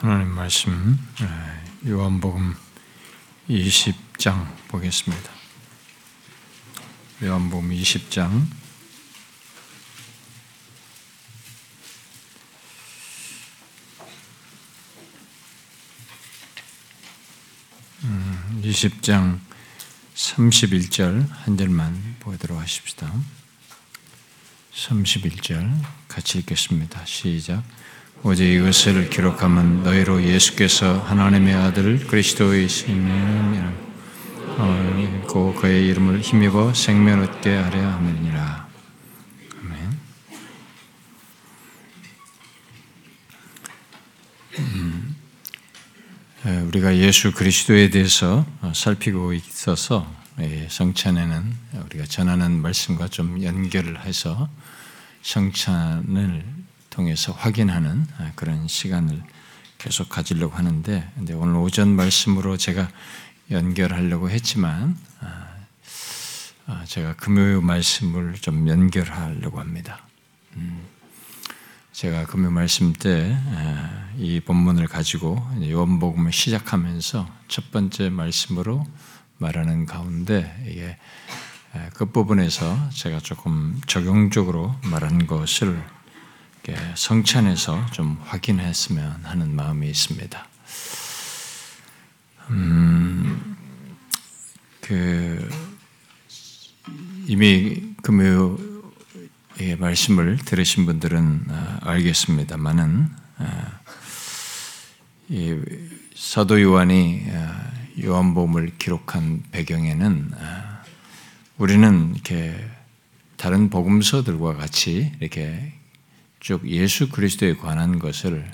하나님 말씀 요한복음 20장 보겠습니다. 요한복음 20장 음, 20장 31절 한 절만 보도록 하십시다. 31절 같이 읽겠습니다. 시작. 오직 이것을 기록하면 너희로 예수께서 하나님의 아들 그리스도이심이라 고 그의 이름을 힘입어 생명 얻게 하려 함이니라. 아멘. 음, 우리가 예수 그리스도에 대해서 살피고 있어서 성찬에는 우리가 전하는 말씀과 좀 연결을 해서 성찬을 통해서 확인하는 아, 그런 시간을 계속 가지려고 하는데, 근데 오늘 오전 말씀으로 제가 연결하려고 했지만, 아, 아, 제가 금요 말씀을 좀 연결하려고 합니다. 음, 제가 금요 말씀 때 이 본문을 가지고 요한복음을 시작하면서 첫 번째 말씀으로 말하는 가운데 이게 그 부분에서 제가 조금 적용적으로 말한 것을 성찬에서 좀 확인했으면 하는 마음이 있습니다. 음, 그 이미 금요의 말씀을 들으신 분들은 아, 알겠습니다만은 아, 사도 요한이 아, 요한복음을 기록한 배경에는 우리는 이렇게 다른 복음서들과 같이 이렇게 쭉 예수 그리스도에 관한 것을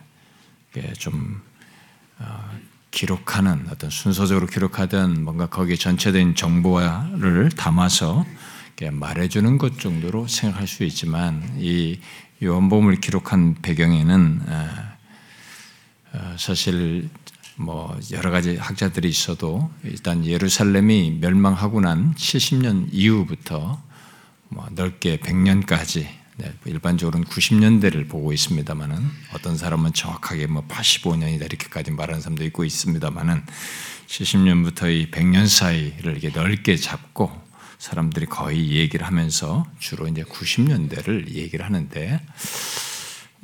좀 어, 기록하는 어떤 순서적으로 기록하든 뭔가 거기에 전체적인 정보를 담아서 말해주는 것 정도로 생각할 수 있지만 이 요한복음을 기록한 배경에는 어, 어, 사실 뭐 여러 가지 학자들이 있어도 일단 예루살렘이 멸망하고 난 70년 이후부터 뭐 넓게 100년까지 네, 일반적으로는 90년대를 보고 있습니다만은 어떤 사람은 정확하게 뭐 85년이다 이렇게까지 말하는 사람도 있고 있습니다만은 70년부터 이 100년 사이를 이렇게 넓게 잡고 사람들이 거의 얘기를 하면서 주로 이제 90년대를 얘기를 하는데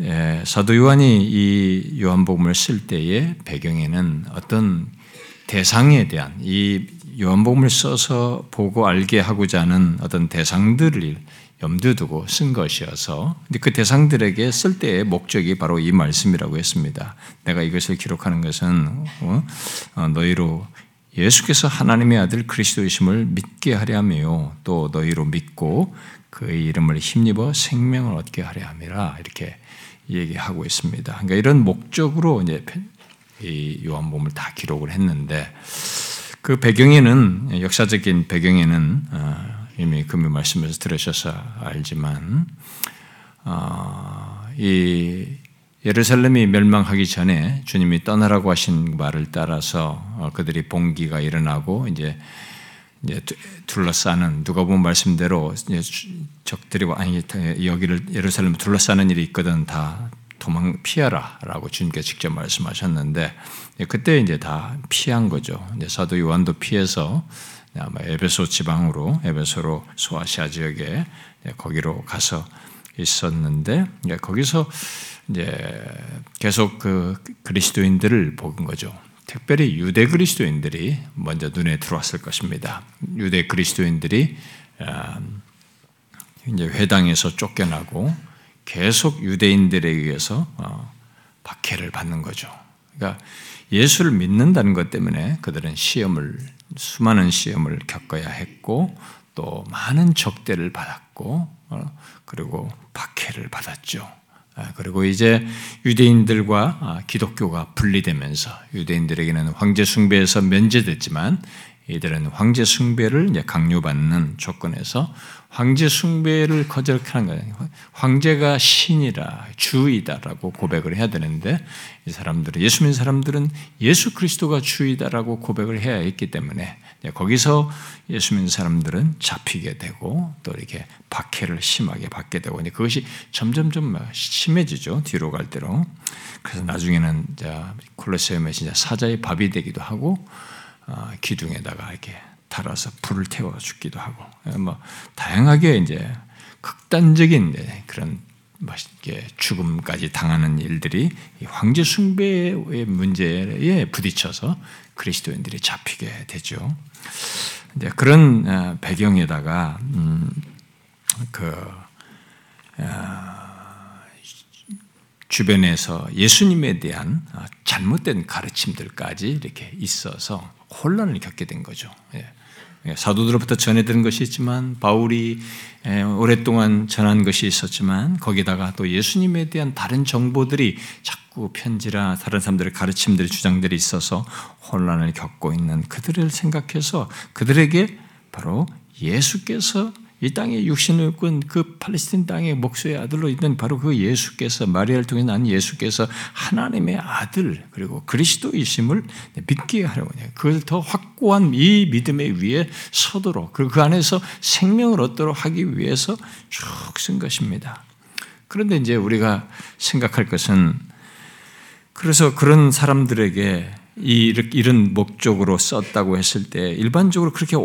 예, 사도 요한이 이 요한복음을 쓸 때의 배경에는 어떤 대상에 대한 이 요한복음을 써서 보고 알게 하고자 하는 어떤 대상들을 염두에 두고 쓴 것이어서 그 대상들에게 쓸 때의 목적이 바로 이 말씀이라고 했습니다. 내가 이것을 기록하는 것은 어? 어, 너희로 예수께서 하나님의 아들 그리스도이심을 믿게 하려 하며 또 너희로 믿고 그의 이름을 힘입어 생명을 얻게 하려 함이라 이렇게 얘기하고 있습니다. 그러니까 이런 목적으로 이제 이 요한복음을 다 기록을 했는데 그 배경에는 역사적인 배경에는 어, 이미 금요 말씀에서 들으셔서 알지만 어, 이 예루살렘이 멸망하기 전에 주님이 떠나라고 하신 말을 따라서 어, 그들이 봉기가 일어나고 이제 이제 둘러싸는 누가 본 말씀대로 적들이 아니 여기를 예루살렘 둘러싸는 일이 있거든 다 도망 피하라라고 주님께 직접 말씀하셨는데 그때 이제 다 피한 거죠. 이제 사도 요한도 피해서 아마 에베소 지방으로 에베소로 소아시아 지역에 거기로 가서 있었는데 거기서 이제 계속 그 그리스도인들을 본 거죠. 특별히 유대 그리스도인들이 먼저 눈에 들어왔을 것입니다. 유대 그리스도인들이 아, 이제 회당에서 쫓겨나고 계속 유대인들에 의해서 어, 박해를 받는 거죠. 그러니까 예수를 믿는다는 것 때문에 그들은 시험을 수많은 시험을 겪어야 했고 또 많은 적대를 받았고 어, 그리고 박해를 받았죠. 아, 그리고 이제 유대인들과 아, 기독교가 분리되면서 유대인들에게는 황제 숭배에서 면제됐지만 이들은 황제 숭배를 강요받는 조건에서 황제 숭배를 거절하는 거예요. 황제가 신이라 주이다라고 고백을 해야 되는데 이 사람들은 예수 믿는 사람들은 예수 그리스도가 주이다라고 고백을 해야 했기 때문에 거기서 예수 믿는 사람들은 잡히게 되고 또 이렇게 박해를 심하게 받게 되고 그것이 점점점 심해지죠 뒤로 갈대로 그래서 나중에는 콜로세움에 진짜 사자의 밥이 되기도 하고 어, 기둥에다가 이렇게 달아서 불을 태워 죽기도 하고 예, 뭐 다양하게 이제 극단적인 그런 맛있게 죽음까지 당하는 일들이 황제 숭배의 문제에 부딪혀서 그리스도인들이 잡히게 되죠. 이제 그런 어, 배경에다가 음, 그 어, 주변에서 예수님에 대한 잘못된 가르침들까지 이렇게 있어서 혼란을 겪게 된 거죠. 예. 예, 사도들로부터 전해 들은 것이 있지만 바울이 예, 오랫동안 전한 것이 있었지만 거기다가 또 예수님에 대한 다른 정보들이 자꾸 편지라 다른 사람들의 가르침들이 주장들이 있어서 혼란을 겪고 있는 그들을 생각해서 그들에게 바로 예수께서 이 땅에 육신을 입고 그 팔레스틴 땅의 목수의 아들로 있는 바로 그 예수께서 마리아를 통해 난 예수께서 하나님의 아들 그리고 그리스도이심을 믿게 하려고 해요. 그걸 더 확고한 이 믿음의 위에 서도록 그 안에서 생명을 얻도록 하기 위해서 쭉 쓴 것입니다. 그런데 이제 우리가 생각할 것은 그래서 그런 사람들에게 이런 목적으로 썼다고 했을 때 일반적으로 그렇게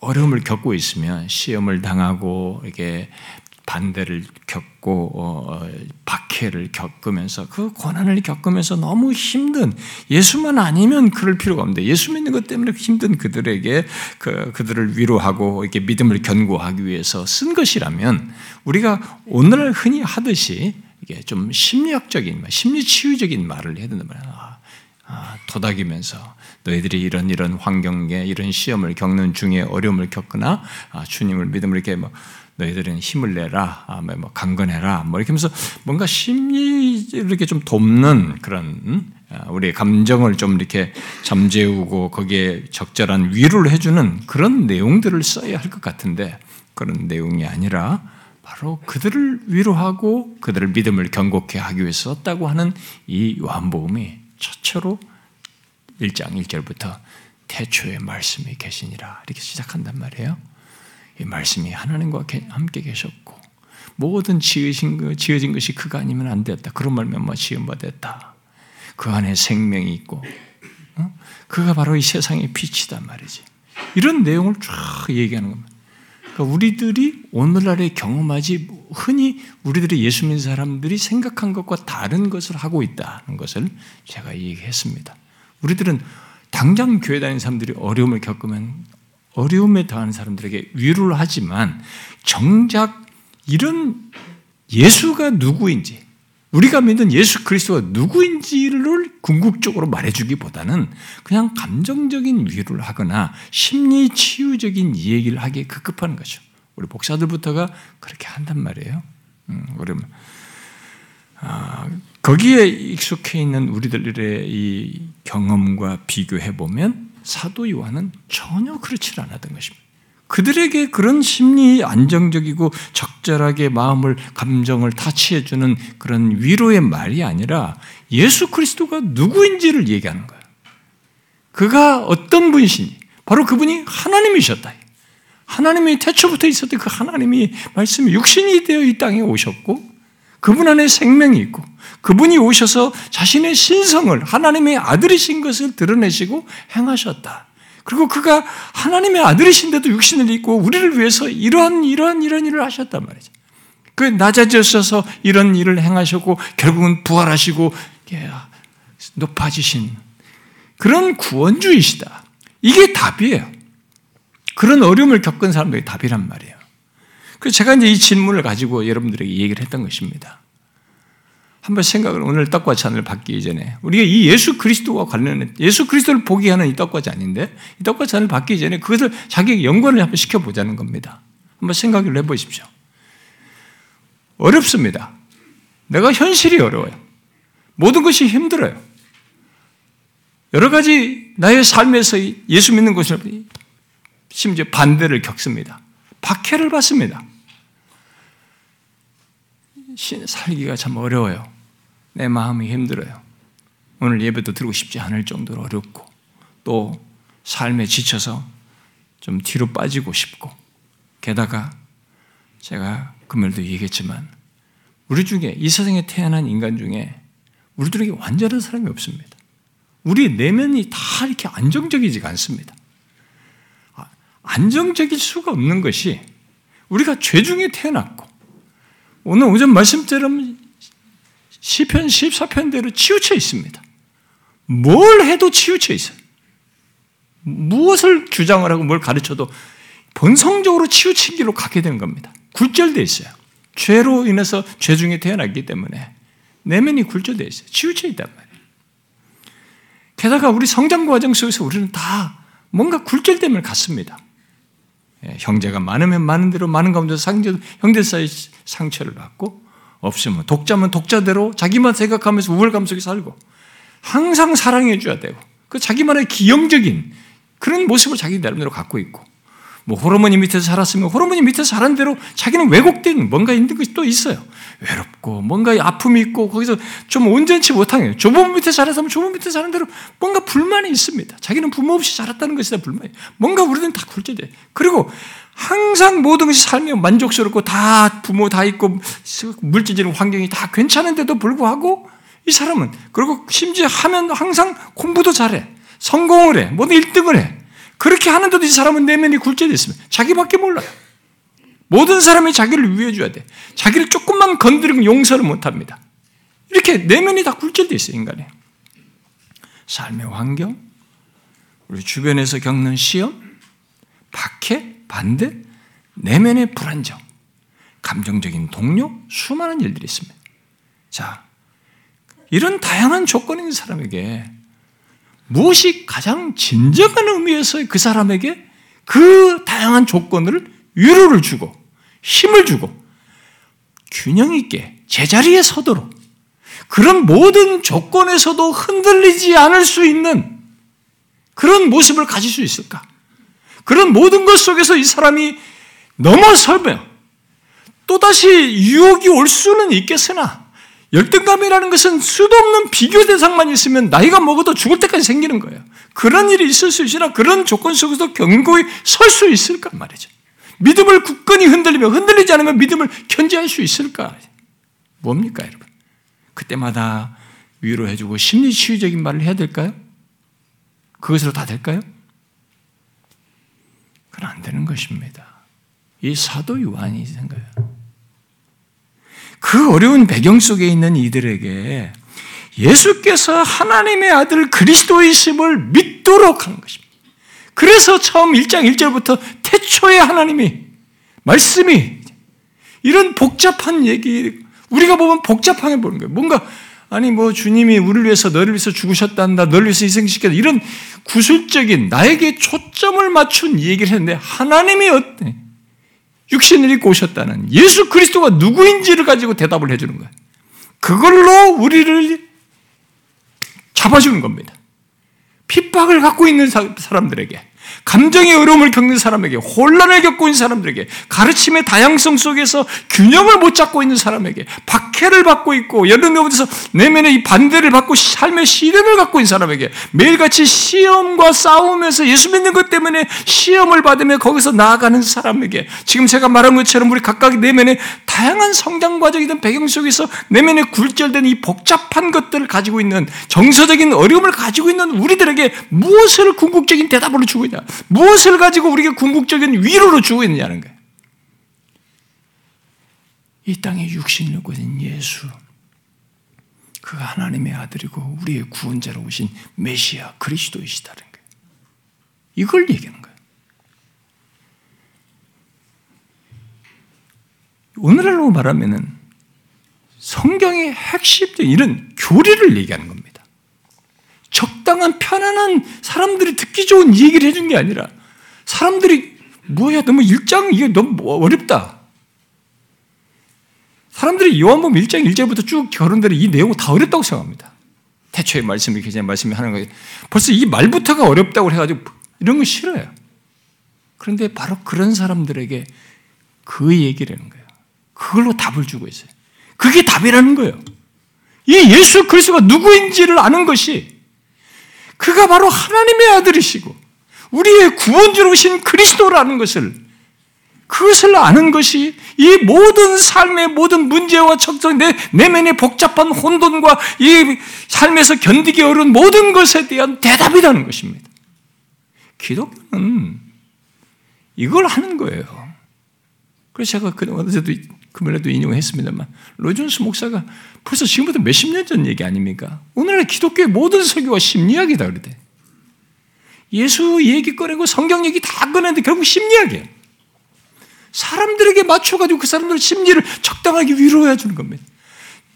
어려움을 겪고 있으면 시험을 당하고 이렇게 반대를 겪고 어, 박해를 겪으면서 그 고난을 겪으면서 너무 힘든 예수만 아니면 그럴 필요가 없는데 예수 믿는 것 때문에 힘든 그들에게 그 그들을 위로하고 이렇게 믿음을 견고하기 위해서 쓴 것이라면 우리가 오늘날 흔히 하듯이 이게 좀 심리학적인 심리 치유적인 말을 해야 된단 말이야. 아, 도닥이면서 너희들이 이런 이런 환경에 이런 시험을 겪는 중에 어려움을 겪거나 아, 주님을 믿음을 이렇게 뭐 너희들은 힘을 내라, 아, 뭐, 뭐 강건해라, 뭐 이렇게 하면서 뭔가 심리를 이렇게 좀 돕는 그런 우리의 감정을 좀 이렇게 잠재우고 거기에 적절한 위로를 해주는 그런 내용들을 써야 할 것 같은데 그런 내용이 아니라 바로 그들을 위로하고 그들을 믿음을 견고케 하기 위해서 썼다고 하는 이 요한복음이 최초로 1장 1절부터 태초에 말씀이 계시니라 이렇게 시작한단 말이에요. 이 말씀이 하나님과 함께 계셨고 모든 지으신 것, 지어진 것이 그가 아니면 안 됐다. 그런 말면 지음받았다. 그 안에 생명이 있고 어? 그가 바로 이 세상의 빛이단 말이지. 이런 내용을 쫙 얘기하는 겁니다. 그러니까 우리들이 오늘날에 경험하지 흔히 우리들이 예수 믿는 사람들이 생각한 것과 다른 것을 하고 있다는 것을 제가 얘기했습니다. 우리들은 당장 교회 다니는 사람들이 어려움을 겪으면 어려움에 당하는 사람들에게 위로를 하지만 정작 이런 예수가 누구인지 우리가 믿는 예수 그리스도가 누구인지를 궁극적으로 말해주기보다는 그냥 감정적인 위로를 하거나 심리 치유적인 얘기를 하기에 급급한 거죠. 우리 목사들부터가 그렇게 한단 말이에요. 음, 그러면 아, 거기에 익숙해 있는 우리들의 이 경험과 비교해 보면 사도 요한은 전혀 그렇지 않았던 것입니다. 그들에게 그런 심리 안정적이고 적절하게 마음을 감정을 타치해 주는 그런 위로의 말이 아니라 예수 그리스도가 누구인지를 얘기하는 거예요. 그가 어떤 분이신지 바로 그분이 하나님이셨다. 하나님이 태초부터 있었던 그 하나님이 말씀이 육신이 되어 이 땅에 오셨고 그분 안에 생명이 있고 그분이 오셔서 자신의 신성을 하나님의 아들이신 것을 드러내시고 행하셨다. 그리고 그가 하나님의 아들이신데도 육신을 입고 우리를 위해서 이러한 이러한 이런 일을 하셨단 말이죠. 그 낮아지셔서 이런 일을 행하셨고 결국은 부활하시고 높아지신 그런 구원주이시다. 이게 답이에요. 그런 어려움을 겪은 사람들이 답이란 말이에요. 그래서 제가 이제 이 질문을 가지고 여러분들에게 얘기를 했던 것입니다. 한번 생각을 오늘 떡과 잔을 받기 이전에 우리가 이 예수 그리스도와 관련해 예수 그리스도를 보게 하는 이 떡과 잔인데 이 떡과 잔을 받기 전에 그것을 자기에게 연관을 한번 시켜보자는 겁니다. 한번 생각을 해보십시오. 어렵습니다. 내가 현실이 어려워요. 모든 것이 힘들어요. 여러 가지 나의 삶에서 예수 믿는 것을 심지어 반대를 겪습니다. 박해를 받습니다. 살기가 참 어려워요. 내 마음이 힘들어요. 오늘 예배도 드리고 싶지 않을 정도로 어렵고 또 삶에 지쳐서 좀 뒤로 빠지고 싶고 게다가 제가 금요일도 얘기했지만 우리 중에 이 세상에 태어난 인간 중에 우리들에게 완전한 사람이 없습니다. 우리 내면이 다 이렇게 안정적이지가 않습니다. 아, 안정적일 수가 없는 것이 우리가 죄 중에 태어났고 오늘 오전 말씀처럼 시편 14편대로 치우쳐 있습니다. 뭘 해도 치우쳐 있어요. 무엇을 주장을 하고 뭘 가르쳐도 본성적으로 치우친 길로 가게 되는 겁니다. 굴절되어 있어요. 죄로 인해서 죄 중에 태어났기 때문에 내면이 굴절되어 있어요. 치우쳐 있단 말이에요. 게다가 우리 성장 과정 속에서 우리는 다 뭔가 굴절됨을 갖습니다. 예, 형제가 많으면 많은 대로 많은 가운데 상제, 형제 사이 상처를 받고 없으면 독자면 독자대로 자기만 생각하면서 우월감 속에 살고 항상 사랑해 줘야 되고 그 자기만의 기형적인 그런 모습을 자기 나름대로 갖고 있고 뭐 호르몬이 밑에서 살았으면 호르몬이 밑에서 자란 대로 자기는 왜곡된 뭔가 있는 것이 또 있어요. 외롭고 뭔가 아픔이 있고 거기서 좀 온전치 못하게 좁은 밑에 자랐으면 좁은 밑에 자란 대로 뭔가 불만이 있습니다. 자기는 부모 없이 자랐다는 것이다 불만이. 뭔가 우리는 다 굴절돼. 그리고 항상 모든 것이 삶이 만족스럽고 다 부모 다 있고 물질적인 환경이 다 괜찮은데도 불구하고 이 사람은 그리고 심지어 하면 항상 공부도 잘해. 성공을 해. 모든 1등을 해. 그렇게 하는데도 이 사람은 내면이 굴절되어 있습니다. 자기밖에 몰라요. 모든 사람이 자기를 위해줘야 돼. 자기를 조금만 건드리면 용서를 못합니다. 이렇게 내면이 다 굴절되어 있어요, 인간이. 삶의 환경, 우리 주변에서 겪는 시험, 박해, 반대, 내면의 불안정, 감정적인 동료, 수많은 일들이 있습니다. 자, 이런 다양한 있는 사람에게 무엇이 가장 진정한 의미에서 그 사람에게 그 다양한 조건을 위로를 주고 힘을 주고 균형 있게 제자리에 서도록 그런 모든 조건에서도 흔들리지 않을 수 있는 그런 모습을 가질 수 있을까? 그런 모든 것 속에서 이 사람이 넘어설면 또다시 유혹이 올 수는 있겠으나 열등감이라는 것은 수도 없는 비교 대상만 있으면 나이가 먹어도 죽을 때까지 생기는 거예요. 그런 일이 있을 수 있으나 그런 조건 속에서 견고히 설 수 있을까 말이죠. 믿음을 굳건히 흔들리며 흔들리지 않으면 믿음을 견제할 수 있을까? 뭡니까, 여러분? 그때마다 위로해주고 심리치유적인 말을 해야 될까요? 그것으로 다 될까요? 안 되는 것입니다. 이 사도 요한이 생각해요. 그 어려운 배경 속에 있는 이들에게 예수께서 하나님의 아들 그리스도이심을 믿도록 하는 것입니다. 그래서 처음 1장 1절부터 태초에 하나님이 말씀이 이런 복잡한 얘기 우리가 보면 복잡하게 보는 거예요. 뭔가 아니 뭐 주님이 우리를 위해서 너를 위해서 죽으셨단다. 너를 위해서 희생시켰다. 이런 구술적인 나에게 초점을 맞춘 얘기를 했는데 하나님이 어때? 육신을 입고 오셨다는 예수 그리스도가 누구인지를 가지고 대답을 해주는 거예요. 그걸로 우리를 잡아주는 겁니다. 핍박을 갖고 있는 사람들에게 감정의 어려움을 겪는 사람에게, 혼란을 겪고 있는 사람들에게, 가르침의 다양성 속에서 균형을 못 잡고 있는 사람에게, 박해를 받고 있고, 여러 가운데서 내면의 이 반대를 받고 삶의 시련을 갖고 있는 사람에게, 매일같이 시험과 싸우면서 예수 믿는 것 때문에 시험을 받으며 거기서 나아가는 사람에게, 지금 제가 말한 것처럼 우리 각각 내면의 다양한 성장 과정이든 배경 속에서 내면에 굴절된 이 복잡한 것들을 가지고 있는 정서적인 어려움을 가지고 있는 우리들에게 무엇을 궁극적인 대답을 주고 있 냐? 무엇을 가지고 우리에게 궁극적인 위로를 주고 있느냐는 거예요. 이 땅에 육신을 입고 예수. 그가 하나님의 아들이고 우리의 구원자로 오신 메시아 그리스도이시다는 거예요. 이걸 얘기하는 거예요. 오늘날로 말하면은 성경의 핵심적인 이런 교리를 얘기하는 겁니다. 적당한 편안한 사람들이 듣기 좋은 얘기를 해준 게 아니라 사람들이 뭐야 너무 일장 이게 너무 어렵다. 사람들이 요한복음 1장 1절부터 쭉 결혼들이 이 내용을 다 어렵다고 생각합니다. 태초의 말씀이 계시는 말씀이 하는 거예요. 벌써 이 말부터가 어렵다고 해가지고 이런 거 싫어요. 그런데 바로 그런 사람들에게 그 얘기를 하는 거예요. 그걸로 답을 주고 있어요. 그게 답이라는 거예요. 이 예수 그리스도가 누구인지를 아는 것이 그가 바로 하나님의 아들이시고 우리의 구원주로 오신 그리스도라는 것을 그것을 아는 것이 이 모든 삶의 모든 문제와 척정, 내 내면의 복잡한 혼돈과 이 삶에서 견디기 어려운 모든 것에 대한 대답이라는 것입니다. 기독교는 이걸 하는 거예요. 그래서 제가 그 어제도 금요일에도 인용했습니다만 로존스 목사가 벌써 지금부터 몇십 년 전 얘기 아닙니까? 오늘날 기독교의 모든 설교가 심리학이다 그러대. 예수 얘기 꺼내고 성경 얘기 다 꺼내는데 결국 심리학이에요. 사람들에게 맞춰가지고 그 사람들 심리를 적당하게 위로해 주는 겁니다.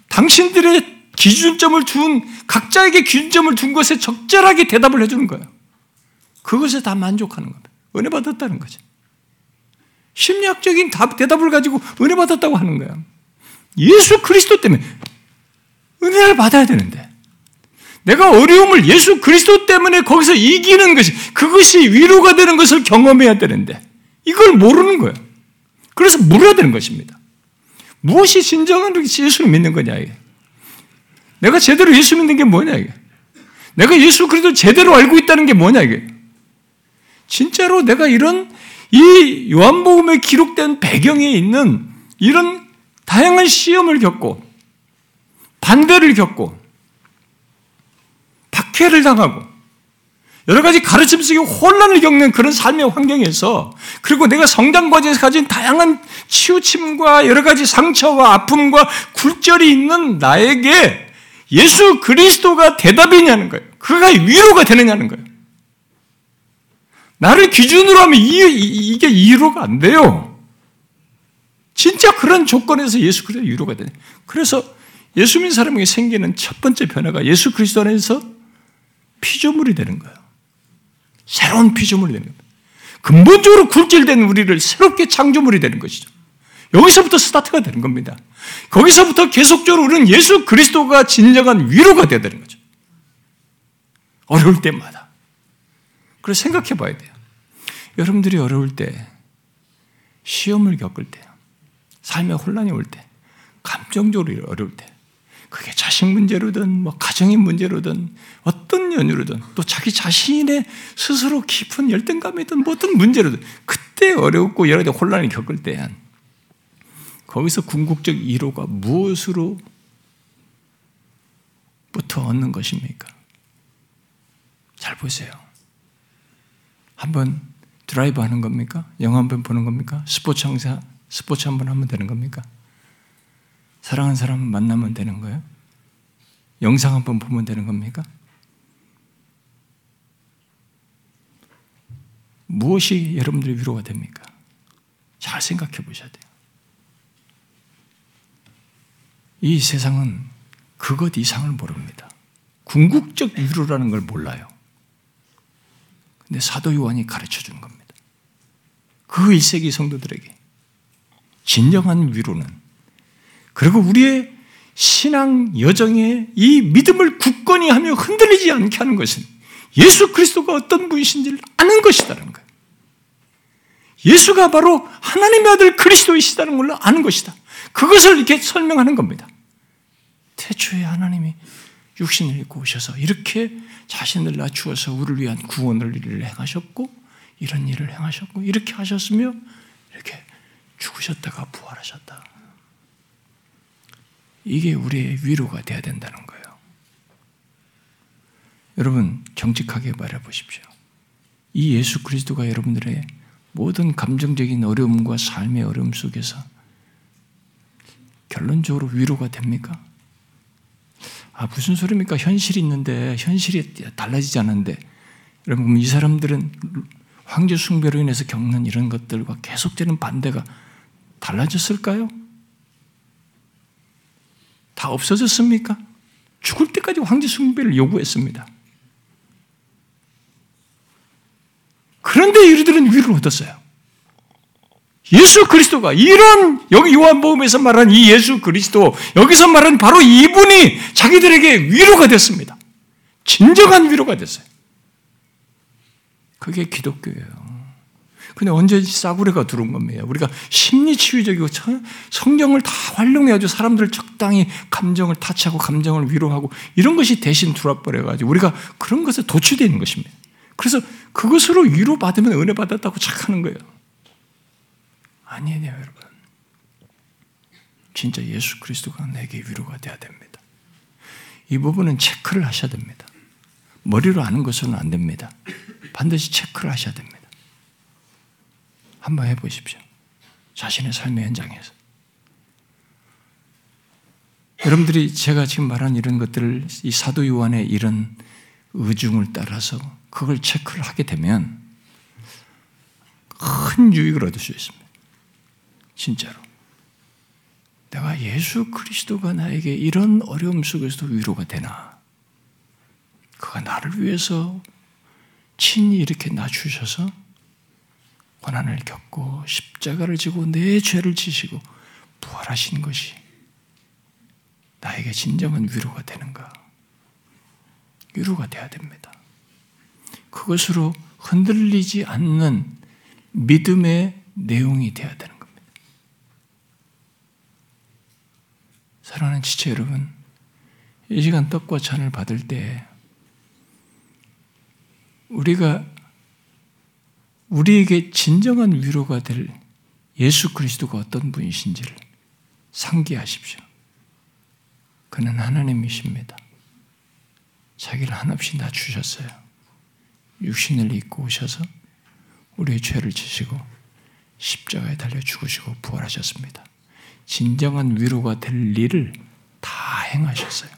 당신들의 기준점을 둔, 각자에게 기준점을 둔 것에 적절하게 대답을 해주는 거예요. 그것에 다 만족하는 겁니다. 은혜 받았다는 거죠. 심리학적인 답, 대답을 가지고 은혜 받았다고 하는 거야. 예수 그리스도 때문에 은혜를 받아야 되는데. 내가 어려움을 예수 그리스도 때문에 거기서 이기는 것이, 그것이 위로가 되는 것을 경험해야 되는데, 이걸 모르는 거예요. 그래서 물어야 되는 것입니다. 무엇이 진정한 예수를 믿는 거냐, 이게. 내가 제대로 예수 믿는 게 뭐냐, 이게. 내가 예수 그리스도 제대로 알고 있다는 게 뭐냐, 이게. 진짜로 내가 이런 이 요한복음에 기록된 배경에 있는 이런 다양한 시험을 겪고 반대를 겪고 박해를 당하고 여러 가지 가르침 속에 혼란을 겪는 그런 삶의 환경에서 그리고 내가 성장 과정에서 가진 다양한 치우침과 여러 가지 상처와 아픔과 굴절이 있는 나에게 예수 그리스도가 대답이냐는 거예요. 그가 위로가 되느냐는 거예요. 나를 기준으로 하면 이, 게 위로가 안 돼요. 진짜 그런 조건에서 예수 그리스도 위로가 되네. 그래서 예수 믿는 사람에게 생기는 첫 번째 변화가 예수 그리스도 안에서 피조물이 되는 거예요. 새로운 피조물이 되는 겁니다. 근본적으로 굴질된 우리를 새롭게 창조물이 되는 것이죠. 여기서부터 스타트가 되는 겁니다. 거기서부터 계속적으로 우리는 예수 그리스도가 진정한 위로가 되어야 되는 거죠. 어려울 때마다. 그래서 생각해 봐야 돼요. 여러분들이 어려울 때, 시험을 겪을 때, 삶의 혼란이 올 때, 감정적으로 어려울 때, 그게 자식 문제로든 뭐 가정의 문제로든 어떤 연유로든 또 자기 자신의 스스로 깊은 열등감이든 뭐든 문제로든 그때 어렵고 여러 가지 혼란을 겪을 때한 거기서 궁극적 이로가 무엇으로 부터 얻는 것입니까? 잘 보세요. 한번 드라이브 하는 겁니까? 영화 한 번 보는 겁니까? 스포츠 항사 스포츠 한 번 하면 되는 겁니까? 사랑하는 사람 만나면 되는 거예요? 영상 한 번 보면 되는 겁니까? 무엇이 여러분들의 위로가 됩니까? 잘 생각해 보셔야 돼요. 이 세상은 그것 이상을 모릅니다. 궁극적 위로라는 걸 몰라요. 근데 사도 요한이 가르쳐 준 겁니다. 그 1세기 성도들에게 진정한 위로는 그리고 우리의 신앙 여정에 이 믿음을 굳건히 하며 흔들리지 않게 하는 것은 예수 그리스도가 어떤 분이신지를 아는 것이다는 거예요. 예수가 바로 하나님의 아들 그리스도이시다는 걸 아는 것이다. 그것을 이렇게 설명하는 겁니다. 태초에 하나님이 육신을 입고 오셔서 이렇게 자신을 낮추어서 우리를 위한 구원을 행하셨고 이런 일을 행하셨고 이렇게 하셨으며 이렇게 죽으셨다가 부활하셨다. 이게 우리의 위로가 되어야 된다는 거예요. 여러분, 정직하게 말해 보십시오. 이 예수 그리스도가 여러분들의 모든 감정적인 어려움과 삶의 어려움 속에서 결론적으로 위로가 됩니까? 아, 무슨 소리입니까? 현실이 있는데, 현실이 달라지지 않는데, 여러분, 이 사람들은 황제 숭배로 인해서 겪는 이런 것들과 계속되는 반대가 달라졌을까요? 다 없어졌습니까? 죽을 때까지 황제 숭배를 요구했습니다. 그런데 이들은 위를 얻었어요. 예수 그리스도가 이런 여기 요한복음에서 말한 이 예수 그리스도 여기서 말한 바로 이분이 자기들에게 위로가 됐습니다. 진정한 위로가 됐어요. 그게 기독교예요. 근데 언제 싸구려가 들어온 겁니다. 우리가 심리치유적이고 성경을 다 활용해가지고 사람들을 적당히 감정을 타치하고 감정을 위로하고 이런 것이 대신 들어와버려가지고 우리가 그런 것에 도취되어 있는 것입니다. 그래서 그것으로 위로받으면 은혜 받았다고 착하는 거예요. 아니에요, 여러분. 진짜 예수 그리스도가 내게 위로가 되어야 됩니다. 이 부분은 체크를 하셔야 됩니다. 머리로 아는 것은 안 됩니다. 반드시 체크를 하셔야 됩니다. 한번 해보십시오. 자신의 삶의 현장에서. 여러분들이 제가 지금 말한 이런 것들을 이 사도 요한의 이런 의중을 따라서 그걸 체크를 하게 되면 큰 유익을 얻을 수 있습니다. 진짜로. 내가 예수 그리스도가 나에게 이런 어려움 속에서도 위로가 되나? 그가 나를 위해서 친히 이렇게 낮추셔서 고난을 겪고 십자가를 지고 내 죄를 지시고 부활하신 것이 나에게 진정한 위로가 되는가? 위로가 돼야 됩니다. 그것으로 흔들리지 않는 믿음의 내용이 되어야 되는 겁니다. 사랑하는 지체 여러분, 이 시간 떡과 잔을 받을 때 우리가 우리에게 진정한 위로가 될 예수 그리스도가 어떤 분이신지를 상기하십시오. 그는 하나님이십니다. 자기를 한없이 낮추셨어요. 육신을 입고 오셔서 우리의 죄를 지시고 십자가에 달려 죽으시고 부활하셨습니다. 진정한 위로가 될 일을 다 행하셨어요.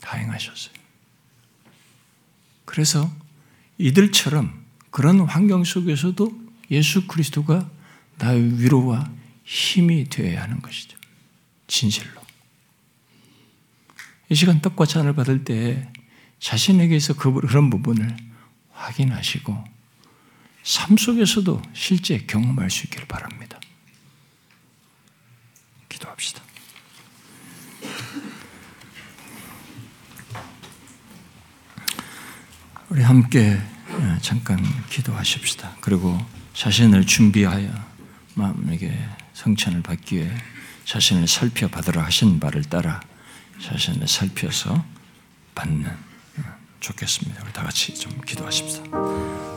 다 행하셨어요. 그래서 이들처럼 그런 환경 속에서도 예수 그리스도가 나의 위로와 힘이 되어야 하는 것이죠. 진실로. 이 시간 떡과 잔을 받을 때 자신에게서 그, 그런 부분을 확인하시고 삶 속에서도 실제 경험할 수 있기를 바랍니다. 기도합시다. 우리 함께 예, 잠깐 기도하십시다. 그리고 자신을 준비하여 마음에게 성찬을 받기 위해 자신을 살펴받으라 하신 바를 따라 자신을 살펴서 받는 예, 좋겠습니다. 우리 다 같이 좀 기도하십시다.